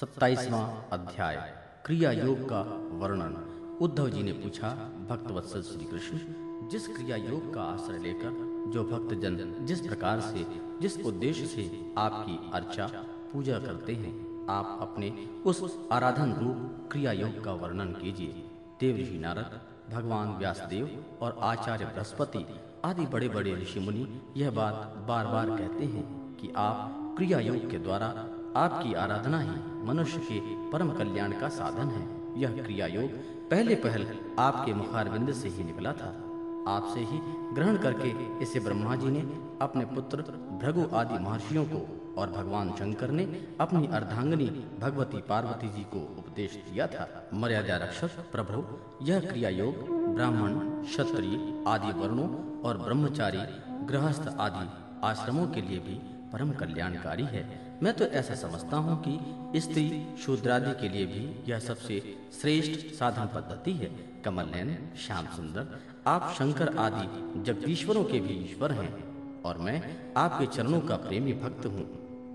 सत्ताईसवां अध्याय क्रिया योग का वर्णन। उद्धव जी ने पूछा भक्तवत्सल श्री कृष्ण जिस क्रिया योग का आश्रय लेकर जो भक्तजन जिस प्रकार से, जिस उद्देश्य से आपकी अर्चा, पूजा करते हैं, आप अपने उस आराधन रूप क्रिया योग का वर्णन कीजिए। देव नारद, भगवान व्यासदेव और आचार्य बृहस्पति आदि बड़े बड़े ऋषि मुनि यह बात बार बार कहते हैं कि आप क्रिया योग के द्वारा आपकी आराधना ही मनुष्य के परम कल्याण का साधन है। यह क्रिया योग पहले पहल आपके मुखारविंद से ही निकला था। आपसे ही ग्रहण करके इसे ब्रह्मा जी ने अपने पुत्र, भृगु आदि महर्षियों को और भगवान शंकर ने अपनी अर्धांगनी भगवती पार्वती जी को उपदेश दिया था। मर्यादा रक्षक, प्रभु, यह क्रिया योग ब्राह्मण, क्षत्रिय, आदि वर्णों और ब्रह्मचारी, गृहस्थ आदि आश्रमों के लिए भी परम कल्याणकारी है। मैं तो ऐसा समझता हूँ कि स्त्री शूद्रादि के लिए भी यह सबसे श्रेष्ठ साधन पद्धति है। कमल नैन श्याम सुंदर, आप शंकर आदि जगदीश्वरों के भी ईश्वर हैं और मैं आपके चरणों का प्रेमी भक्त हूँ,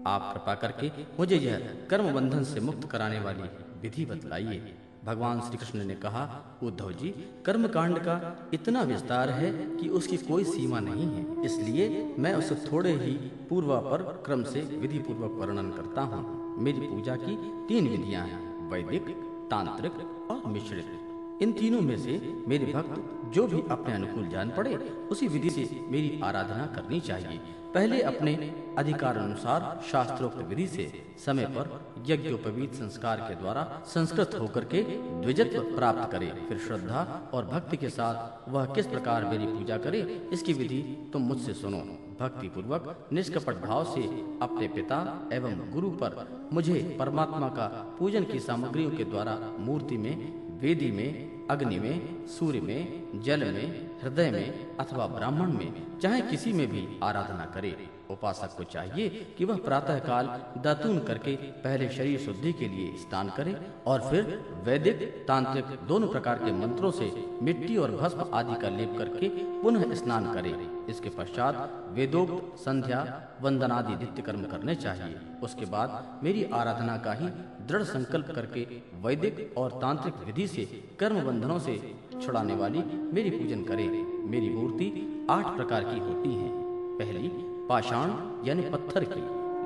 आप कृपा करके मुझे यह कर्म बंधन से मुक्त कराने वाली विधि बतलाइए। भगवान श्री कृष्ण ने कहा, उद्धव जी कर्म कांड का इतना विस्तार है कि उसकी कोई सीमा नहीं है। इसलिए मैं उसे थोड़े ही पूर्वापर क्रम से विधि पूर्वक वर्णन करता हूँ। मेरी पूजा की तीन विधियाँ हैं, वैदिक, तांत्रिक और मिश्रित। इन तीनों में से मेरे भक्त जो भी अपने अनुकूल जान पड़े उसी विधि से मेरी आराधना करनी चाहिए। पहले अपने अधिकार अनुसार शास्त्रोक्त विधि से समय पर यज्ञोपवीत संस्कार के द्वारा संस्कृत होकर के द्विजत्व प्राप्त करे, फिर श्रद्धा और भक्ति के साथ वह किस प्रकार मेरी पूजा करे, इसकी विधि तुम मुझसे सुनो। भक्ति पूर्वक निष्कपट भाव से अपने पिता एवं गुरु पर मुझे परमात्मा का पूजन की सामग्रियों के द्वारा मूर्ति में, वेदी में, अग्नि में, सूर्य में, जल में हृदय में अथवा ब्राह्मण में, चाहे किसी में भी आराधना करे। उपासक को चाहिए कि वह प्रातः काल दातून करके पहले शरीर शुद्धि के लिए स्नान करे और फिर वैदिक, तांत्रिक दोनों प्रकार के मंत्रों से मिट्टी और भस्म आदि का लेप करके पुनः स्नान करे। इसके पश्चात वेदोक्त, संध्या वंदन आदि नित्य कर्म करने चाहिए। उसके बाद मेरी आराधना का ही दृढ़ संकल्प करके वैदिक और तांत्रिक विधि से कर्म बंधनों से छुड़ाने वाली मेरी पूजन करे। मेरी मूर्ति आठ प्रकार की होती है। पहली, पाषाण, यानी पत्थर की,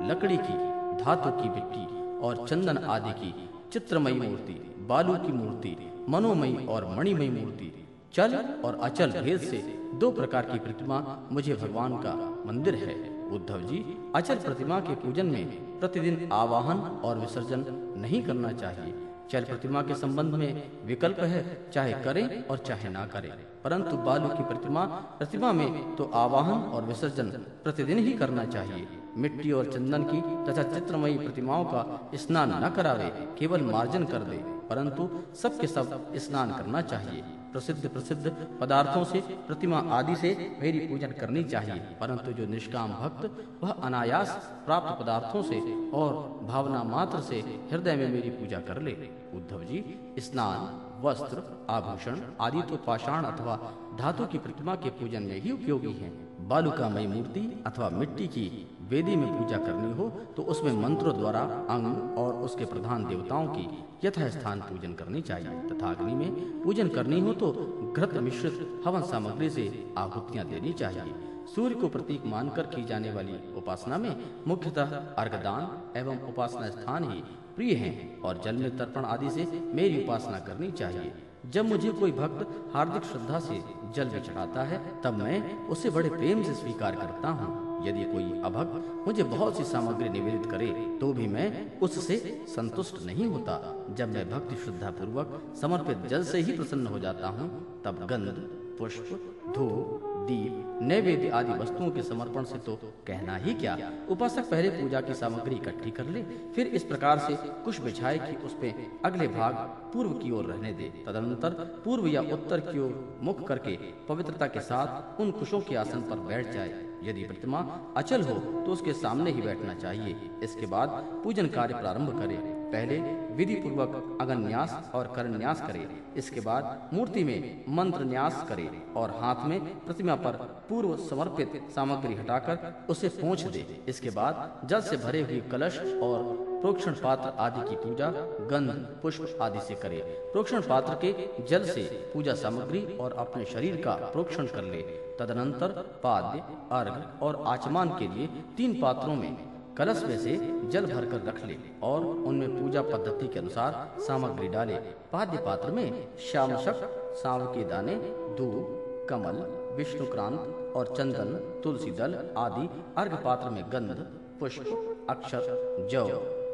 लकड़ी की, धातु की मिट्टी और चंदन आदि की चित्रमयी मूर्ति, बालू की मूर्ति, मनोमयी और मणिमयी मूर्ति। चल और अचल भेद से दो प्रकार की प्रतिमा मुझे भगवान का मंदिर है। उद्धव जी, अचल प्रतिमा के पूजन में प्रतिदिन आवाहन और विसर्जन नहीं करना चाहिए। चल प्रतिमा के संबंध में विकल्प है, चाहे करें और चाहे ना करें। परंतु बालू की प्रतिमा प्रतिमा में तो आवाहन और विसर्जन प्रतिदिन ही करना चाहिए। मिट्टी और चंदन की तथा चित्रमयी प्रतिमाओं का स्नान न करावे, केवल मार्जन कर दे, परंतु सबके सब स्नान करना चाहिए। प्रसिद्ध प्रसिद्ध पदार्थों से प्रतिमा आदि से मेरी पूजन करनी चाहिए, परंतु जो निष्काम भक्त, वह अनायास प्राप्त पदार्थों से और भावना मात्र से हृदय में मेरी पूजा कर ले। उद्धव जी, स्नान, वस्त्र, आभूषण आदि तो पाषाण अथवा धातु की प्रतिमा के पूजन में ही उपयोगी हैं। बालुकामयी मूर्ति अथवा मिट्टी की वेदी में पूजा करनी हो तो उसमें मंत्रों द्वारा अंग और उसके प्रधान देवताओं की यथा स्थान पूजन करनी चाहिए। तथा अग्नि में पूजन करनी हो तो घृत मिश्रित हवन सामग्री से आहुतियाँ देनी चाहिए। सूर्य को प्रतीक मानकर की जाने वाली उपासना में मुख्यतः अर्घदान एवं उपासना स्थान ही प्रिय हैं और जल में तर्पण आदि से मेरी उपासना करनी चाहिए। जब मुझे कोई भक्त हार्दिक श्रद्धा से जल में चढ़ाता है, तब मैं उसे बड़े प्रेम से स्वीकार करता हूँ। यदि कोई अभक्त मुझे बहुत सी सामग्री निवेदित करे तो भी मैं उससे संतुष्ट नहीं होता। जब मैं भक्ति श्रद्धा पूर्वक समर्पित जल से ही प्रसन्न हो जाता हूँ, तब गंध, पुष्प, धूप दीप नैवेद्य आदि वस्तुओं के समर्पण से तो कहना ही क्या? उपासक पहले पूजा की सामग्री इकट्ठी कर ले, फिर इस प्रकार से कुछ बिछाए कि उसमें अगले भाग पूर्व की ओर रहने दे। तदनंतर पूर्व या उत्तर की ओर मुख करके पवित्रता के साथ उन कुशों के आसन पर बैठ जाए। यदि प्रतिमा अचल हो तो उसके सामने ही बैठना चाहिए। इसके बाद पूजन कार्य प्रारंभ करे। पहले विधि पूर्वक अगन्यास और करन्यास करे, इसके बाद मूर्ति में मंत्र न्यास करे और हाथ में प्रतिमा पर पूर्व समर्पित सामग्री हटाकर उसे पहुँच दे। इसके बाद जल से भरे हुए कलश और प्रोक्षण पात्र आदि की पूजा, गंध, पुष्प आदि से करे। प्रोक्षण पात्र के जल से पूजा सामग्री और अपने शरीर का प्रोक्षण कर ले। तदनंतर पाद्य, अर्घ और आचमान के लिए तीन पात्रों में कलश में से जल भरकर रख ले और उनमें पूजा पद्धति के अनुसार सामग्री डाले। पाद्य पात्र में श्यामशक सांव के दाने, दूध, कमल, विष्णुक्रांत और चंदन, तुलसी दल आदि अर्घ पात्र में गंध, पुष्प, अक्षर, जौ,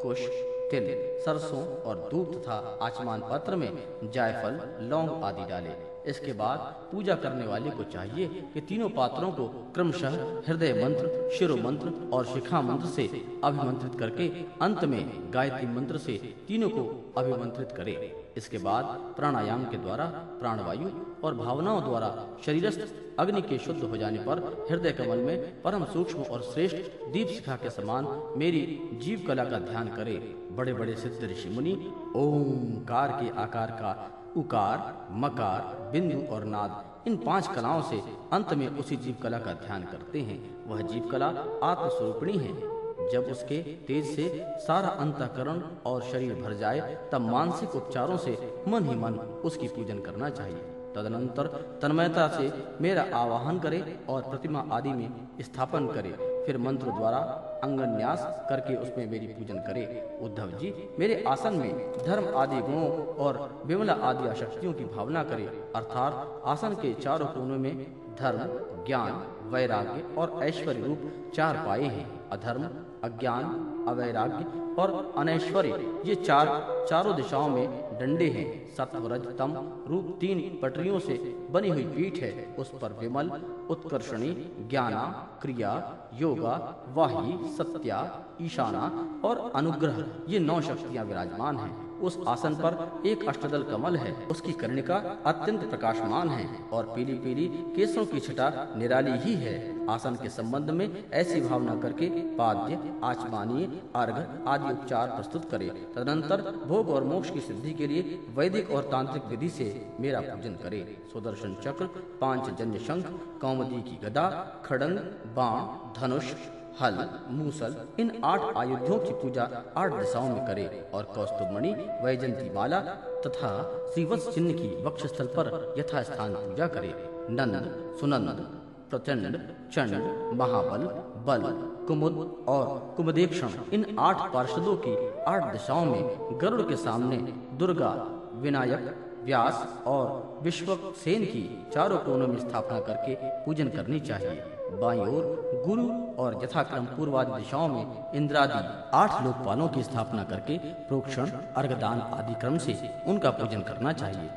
कुश, तिल, सरसों और दूध तथा आचमान पत्र में जायफल, लौंग आदि डाले। इसके बाद पूजा करने वाले को चाहिए कि तीनों पात्रों को क्रमशः हृदय मंत्र, शिरो मंत्र और शिखा मंत्र से अभिमंत्रित करके अंत में गायत्री मंत्र से तीनों को अभिमंत्रित करे। इसके बाद प्राणायाम के द्वारा प्राणवायु और भावनाओं द्वारा शरीरस्थ अग्नि के शुद्ध हो जाने पर हृदय कमल में परम सूक्ष्म और श्रेष्ठ दीप शिखा के समान मेरी जीव कला का ध्यान करे। बड़े बड़े सिद्ध ऋषि मुनि ओंकार के आकार का उकार, मकार, बिंदु और नाद, इन पाँच कलाओं से अंत में उसी जीव कला का ध्यान करते हैं। वह जीव कला आत्मस्वरूपिणी है। जब उसके तेज से सारा अंतकरण और शरीर भर जाए, तब मानसिक उपचारों से मन ही मन उसकी पूजन करना चाहिए। तदनंतर तन्मयता से मेरा आवाहन करे और प्रतिमा आदि में स्थापन करे। फिर मंत्र द्वारा अंगन्यास करके उसमें मेरी पूजन करे। उद्धव जी, मेरे आसन में धर्म आदि गुणों और विमला आदि शक्तियों की भावना करे। अर्थात आसन के चारों कोनों में धर्म, ज्ञान, वैराग्य और ऐश्वर्य रूप चार पाए हैं। अधर्म अज्ञान, अवैराग्य और अनैश्वर्य, ये चार, चारों दिशाओं में डंडे हैं। सत्व रज तम रूप तीन पटरियों से बनी हुई पीठ है। उस पर विमल, उत्कर्षणी, ज्ञाना, क्रिया, योगा, वाही, सत्या, ईशाना और अनुग्रह, ये नौ शक्तियाँ विराजमान हैं। उस आसन पर एक अष्टदल कमल है। उसकी कर्णिका अत्यंत प्रकाशमान है और पीली पीली केसों की छटा निराली ही है। आसन के संबंध में ऐसी भावना करके पाद्य, आचमानीय अर्घ आदि उपचार प्रस्तुत करे। तदनंतर भोग और मोक्ष की सिद्धि के लिए वैदिक और तांत्रिक विधि से मेरा पूजन करे। सुदर्शन चक्र, पाँच जन्य शंख कौमदी की गदा, खड़ंग, बाण, धनुष, हल, मूसल, इन आठ आयुधियों की पूजा आठ दिशाओं में करे और कौस्तुभमणि वैजंती माला तथा श्रीवत्स चिन्ह की वक्षस्थल पर यथास्थान पूजा करे। नंद, सुनंद प्रचंड, चंड, महाबल, बल, कुमुद और कुमुदेक्षण, इन आठ पार्षदों की आठ दिशाओं में गरुड़ के सामने दुर्गा, विनायक, व्यास और विश्व सेन की चारों कोनों में स्थापना करके पूजन करनी चाहिए। बाई ओर गुरु और यथाक्रम पूर्वादि दिशाओं में इंद्रादि आठ लोकपालों की स्थापना करके प्रोक्षण, अर्घदान आदि क्रम से उनका पूजन करना चाहिए।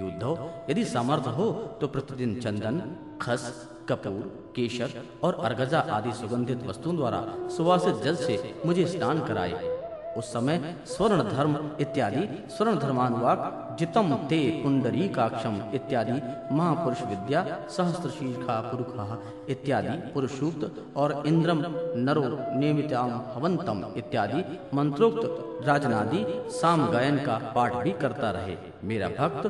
उद्धव, यदि सामर्थ्य हो तो प्रतिदिन चंदन, खस, कपूर केशर और अर्गजा आदि सुगंधित वस्तुओं द्वारा सुवासित जल से मुझे स्नान कराए। उस समय स्वर्ण धर्म इत्यादि स्वर्ण धर्मानुवाक जितम ते कुंडरी काक्षम इत्यादि महापुरुष विद्या सहस्त्र शीर्षा पुरुखा इत्यादि पुरुष सूक्त और इंद्रम नरो नियमिताम हवंतम इत्यादि, मंत्रोक्त राजनादि, साम गायन का पाठ भी करता रहे। मेरा भक्त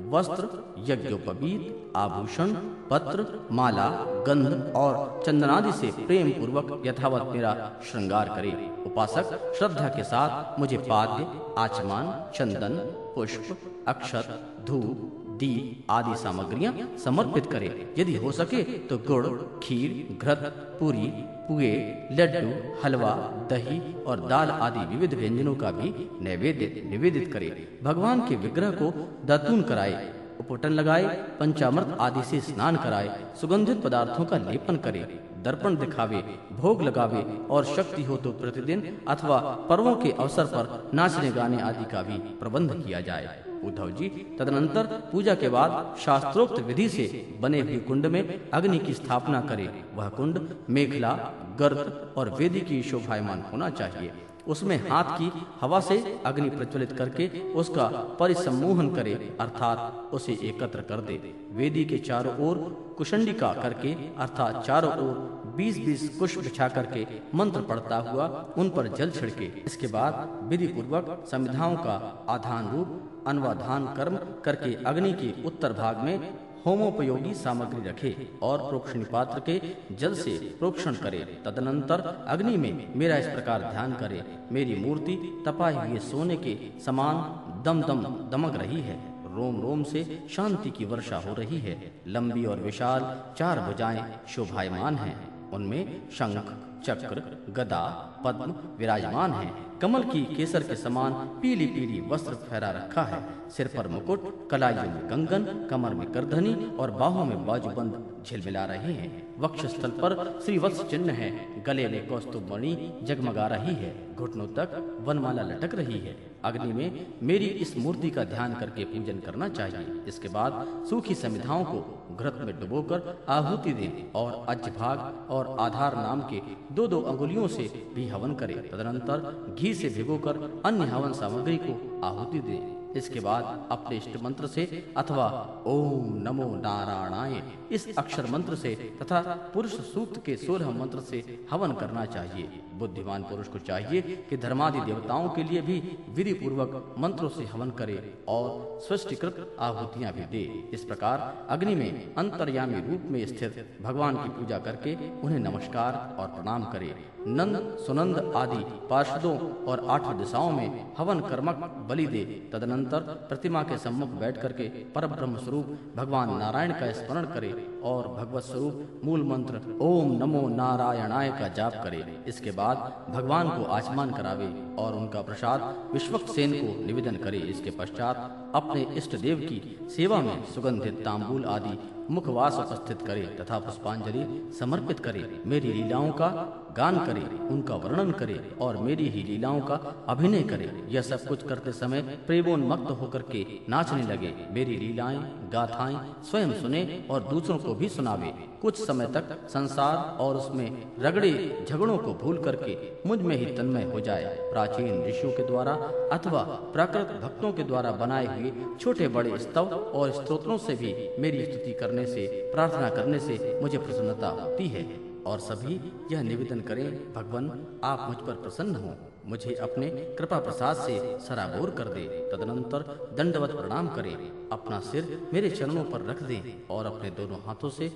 वस्त्र, यज्ञोपवीत, आभूषण, पत्र, माला, गंध और चंदनादि से प्रेम पूर्वक यथावत मेरा श्रृंगार करे। उपासक, श्रद्धा के साथ मुझे पाद्य, आचमान, चंदन, पुष्प, अक्षत, धूप दीप आदि सामग्रियाँ समर्पित करें। यदि हो सके तो गुड़, खीर, घृत, पूरी, पुए, लड्डू, हलवा, दही और दाल आदि विविध व्यंजनों का भी नैवेद्य निवेदित करे। भगवान के विग्रह को दतून कराए, उपटन लगाए, पंचामृत आदि से स्नान कराए, सुगंधित पदार्थों का लेपन करे, दर्पण दिखावे, भोग लगावे और शक्ति हो तो प्रतिदिन अथवा पर्वों के अवसर पर नाचने गाने आदि का भी प्रबंध किया जाए। उद्धव जी। तदनंतर पूजा के बाद शास्त्रोक्त विधि से बने हुए कुंड में अग्नि की स्थापना करे। वह कुंड मेखला गर्द और वेदी की शोभायमान होना चाहिए। उसमें हाथ की हवा से अग्नि प्रज्वलित करके उसका परिसमूहन करे, अर्थात उसे एकत्र कर दे। वेदी के चारों ओर कुशंडिका करके, अर्थात चारों ओर बीस बीस कुश बिछा करके मंत्र पढ़ता हुआ उन पर जल छिड़के। इसके बाद विधि पूर्वक संविधाओं का आधान रूप, अनवाधान कर्म करके अग्नि के उत्तर भाग में होमोपयोगी सामग्री रखे और प्रोक्षण पात्र के जल से प्रोक्षण करे। तदनंतर अग्नि में मेरा इस प्रकार ध्यान करे। मेरी मूर्ति तपाए हुए सोने के समान दम दम दमक रही है। रोम रोम से शांति की वर्षा हो रही है। लंबी और विशाल चार भुजाएँ शोभायमान हैं। उनमें शंख, चक्र, गदा, पद्म विराजमान है। कमल की केसर के समान पीली पीली वस्त्र फहरा रखा है। सिर पर मुकुट, कलाइयों में कंगन, कमर में करधनी और बाहों में बाजूबंद झिलमिला रहे हैं। वक्ष स्थल पर श्री श्रीवत्स चिन्ह है। गले में कौस्तुभ मणि जगमगा रही है। घुटनों तक वनमाला लटक रही है। अग्नि में मेरी इस मूर्ति का ध्यान करके पूजन करना चाहिए। इसके बाद सूखी समिधाओं को घृत में डुबोकर आहुति दें और अज भाग और आधार नाम के दो दो अंगुलियों से भी हवन करें। तदनंतर घी से भिगोकर अन्य हवन सामग्री को आहुति दें। इसके बाद अपने इष्ट मंत्र से अथवा ओम नमो नारायणाय इस अक्षर मंत्र से तथा पुरुष सूक्त के सोलह मंत्र से हवन करना चाहिए। बुद्धिमान पुरुष को चाहिए कि धर्मादि देवताओं के लिए भी विधि पूर्वक मंत्रों से हवन करे और सृष्टिकृत आहुतियाँ भी दे। इस प्रकार अग्नि में अंतर्यामी रूप में स्थित भगवान की पूजा करके उन्हें नमस्कार और प्रणाम करे। नंद, सुनंद आदि पार्षदों और आठ दिशाओं में हवन कर्मक बलि दे। तदनंतर प्रतिमा के सम्मुख बैठ करके पर ब्रह्म स्वरूप भगवान नारायण का स्मरण करे और भगवत स्वरूप मूल मंत्र ओम नमो नारायणाय का जाप करे। इसके बाद भगवान को आचमान करावे और उनका प्रसाद विश्वक सेन को निवेदन करे। इसके पश्चात अपने इष्ट देव की सेवा में सुगंधित तांबूल आदि मुखवास उपस्थित करे तथा पुष्पांजलि समर्पित करे। मेरी लीलाओं का गान करे, उनका वर्णन करे और मेरी ही लीलाओं का अभिनय करे। यह सब कुछ करते समय प्रेमोन्मत्त होकर के नाचने लगे। मेरी लीलाएँ, गाथाएँ स्वयं सुने और दूसरों को भी सुनावे। कुछ समय तक संसार और उसमें रगड़े झगड़ों को भूल करके मुझमें ही तन्मय हो जाए। प्राचीन ऋषियों के द्वारा अथवा प्राकृत भक्तों के द्वारा बनाए हुए छोटे बड़े स्तव और स्त्रोत्रों से भी मेरी स्तुति करने से, प्रार्थना करने से मुझे प्रसन्नता होती है। और सभी यह निवेदन करें, भगवान, आप मुझ पर प्रसन्न हो। मुझे अपने कृपा प्रसाद से सराबोर कर दे। तदनंतर दंडवत प्रणाम करें। अपना सिर मेरे चरणों पर रख दें और अपने दोनों हाथों से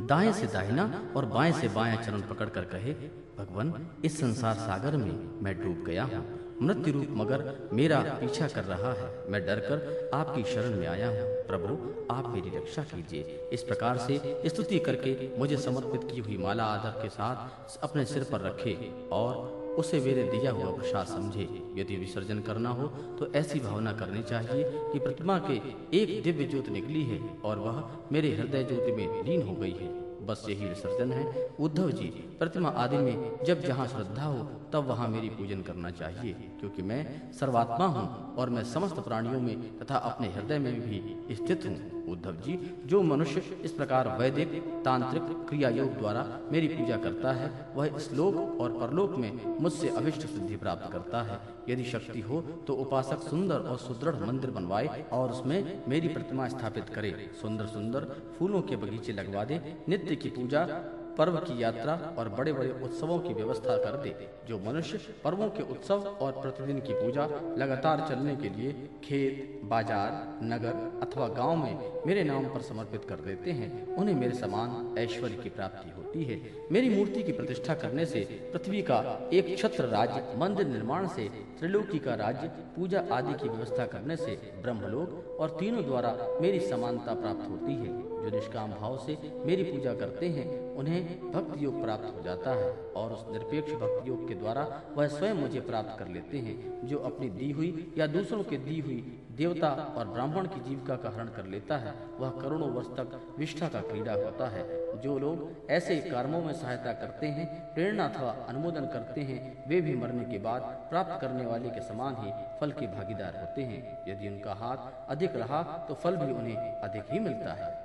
दाएँ से दाहिना और बाएँ से बायां चरण पकड़कर कहे, भगवान, इस संसार सागर में मैं डूब गया हूँ। मृत्यु रूप मगर मेरा पीछा कर रहा है। मैं डरकर आपकी शरण में आया हूँ। प्रभु, आप मेरी रक्षा कीजिए। इस प्रकार से स्तुति करके मुझे समर्पित की हुई माला आदर के साथ अपने सिर पर रखे और उसे मेरे दिया हुआ प्रसाद समझे। यदि विसर्जन करना हो तो ऐसी भावना करनी चाहिए कि प्रतिमा के एक दिव्य ज्योत निकली है और वह मेरे हृदय ज्योति में लीन हो गई है। बस यही विसर्जन है। उद्धव जी, प्रतिमा आदि में जब जहाँ श्रद्धा हो तब वहाँ मेरी पूजन करना चाहिए, क्योंकि मैं सर्वात्मा हूँ और मैं समस्त प्राणियों में तथा अपने हृदय में भी स्थित हूँ। उद्धव जी, जो मनुष्य इस प्रकार वैदिक, तांत्रिक क्रिया योग द्वारा मेरी पूजा करता है, वह इस लोक और परलोक में मुझसे अभिष्ट सिद्धि प्राप्त करता है। यदि शक्ति हो तो उपासक सुंदर और सुदृढ़ मंदिर बनवाए और उसमें मेरी प्रतिमा स्थापित करे। सुंदर सुंदर फूलों के बगीचे लगवा दे, नित्य की पूजा पर्व की यात्रा और बड़े बड़े उत्सवों की व्यवस्था कर दे, जो मनुष्य पर्वों के उत्सव और प्रतिदिन की पूजा लगातार चलने के लिए खेत, बाज़ार, नगर अथवा गाँव में मेरे नाम पर समर्पित कर देते हैं। उन्हें मेरे समान ऐश्वर्य की प्राप्ति होती है। मेरी मूर्ति की प्रतिष्ठा करने से पृथ्वी का एक छत्र राज्य, मंदिर निर्माण से त्रिलोकी का राज्य, पूजा आदि की व्यवस्था करने से ब्रह्मलोक और तीनों द्वारा मेरी समानता प्राप्त होती है। जो निष्काम भाव से मेरी पूजा करते हैं, उन्हें भक्ति योग प्राप्त हो जाता है और उस निरपेक्ष भक्ति योग के द्वारा वह स्वयं मुझे प्राप्त कर लेते हैं, जो अपनी दी हुई या दूसरों के दी हुई देवता और ब्राह्मण की जीविका का हरण कर लेता है। वह करोड़ों वर्ष तक विष्ठा का क्रीड़ा होता है। जो लोग ऐसे कर्मों में सहायता करते हैं, प्रेरणा अथवा अनुमोदन करते हैं, वे भी मरने के बाद प्राप्त करने वाले के समान ही फल के भागीदार होते हैं। यदि उनका हाथ अधिक रहा तो फल भी उन्हें अधिक ही मिलता है।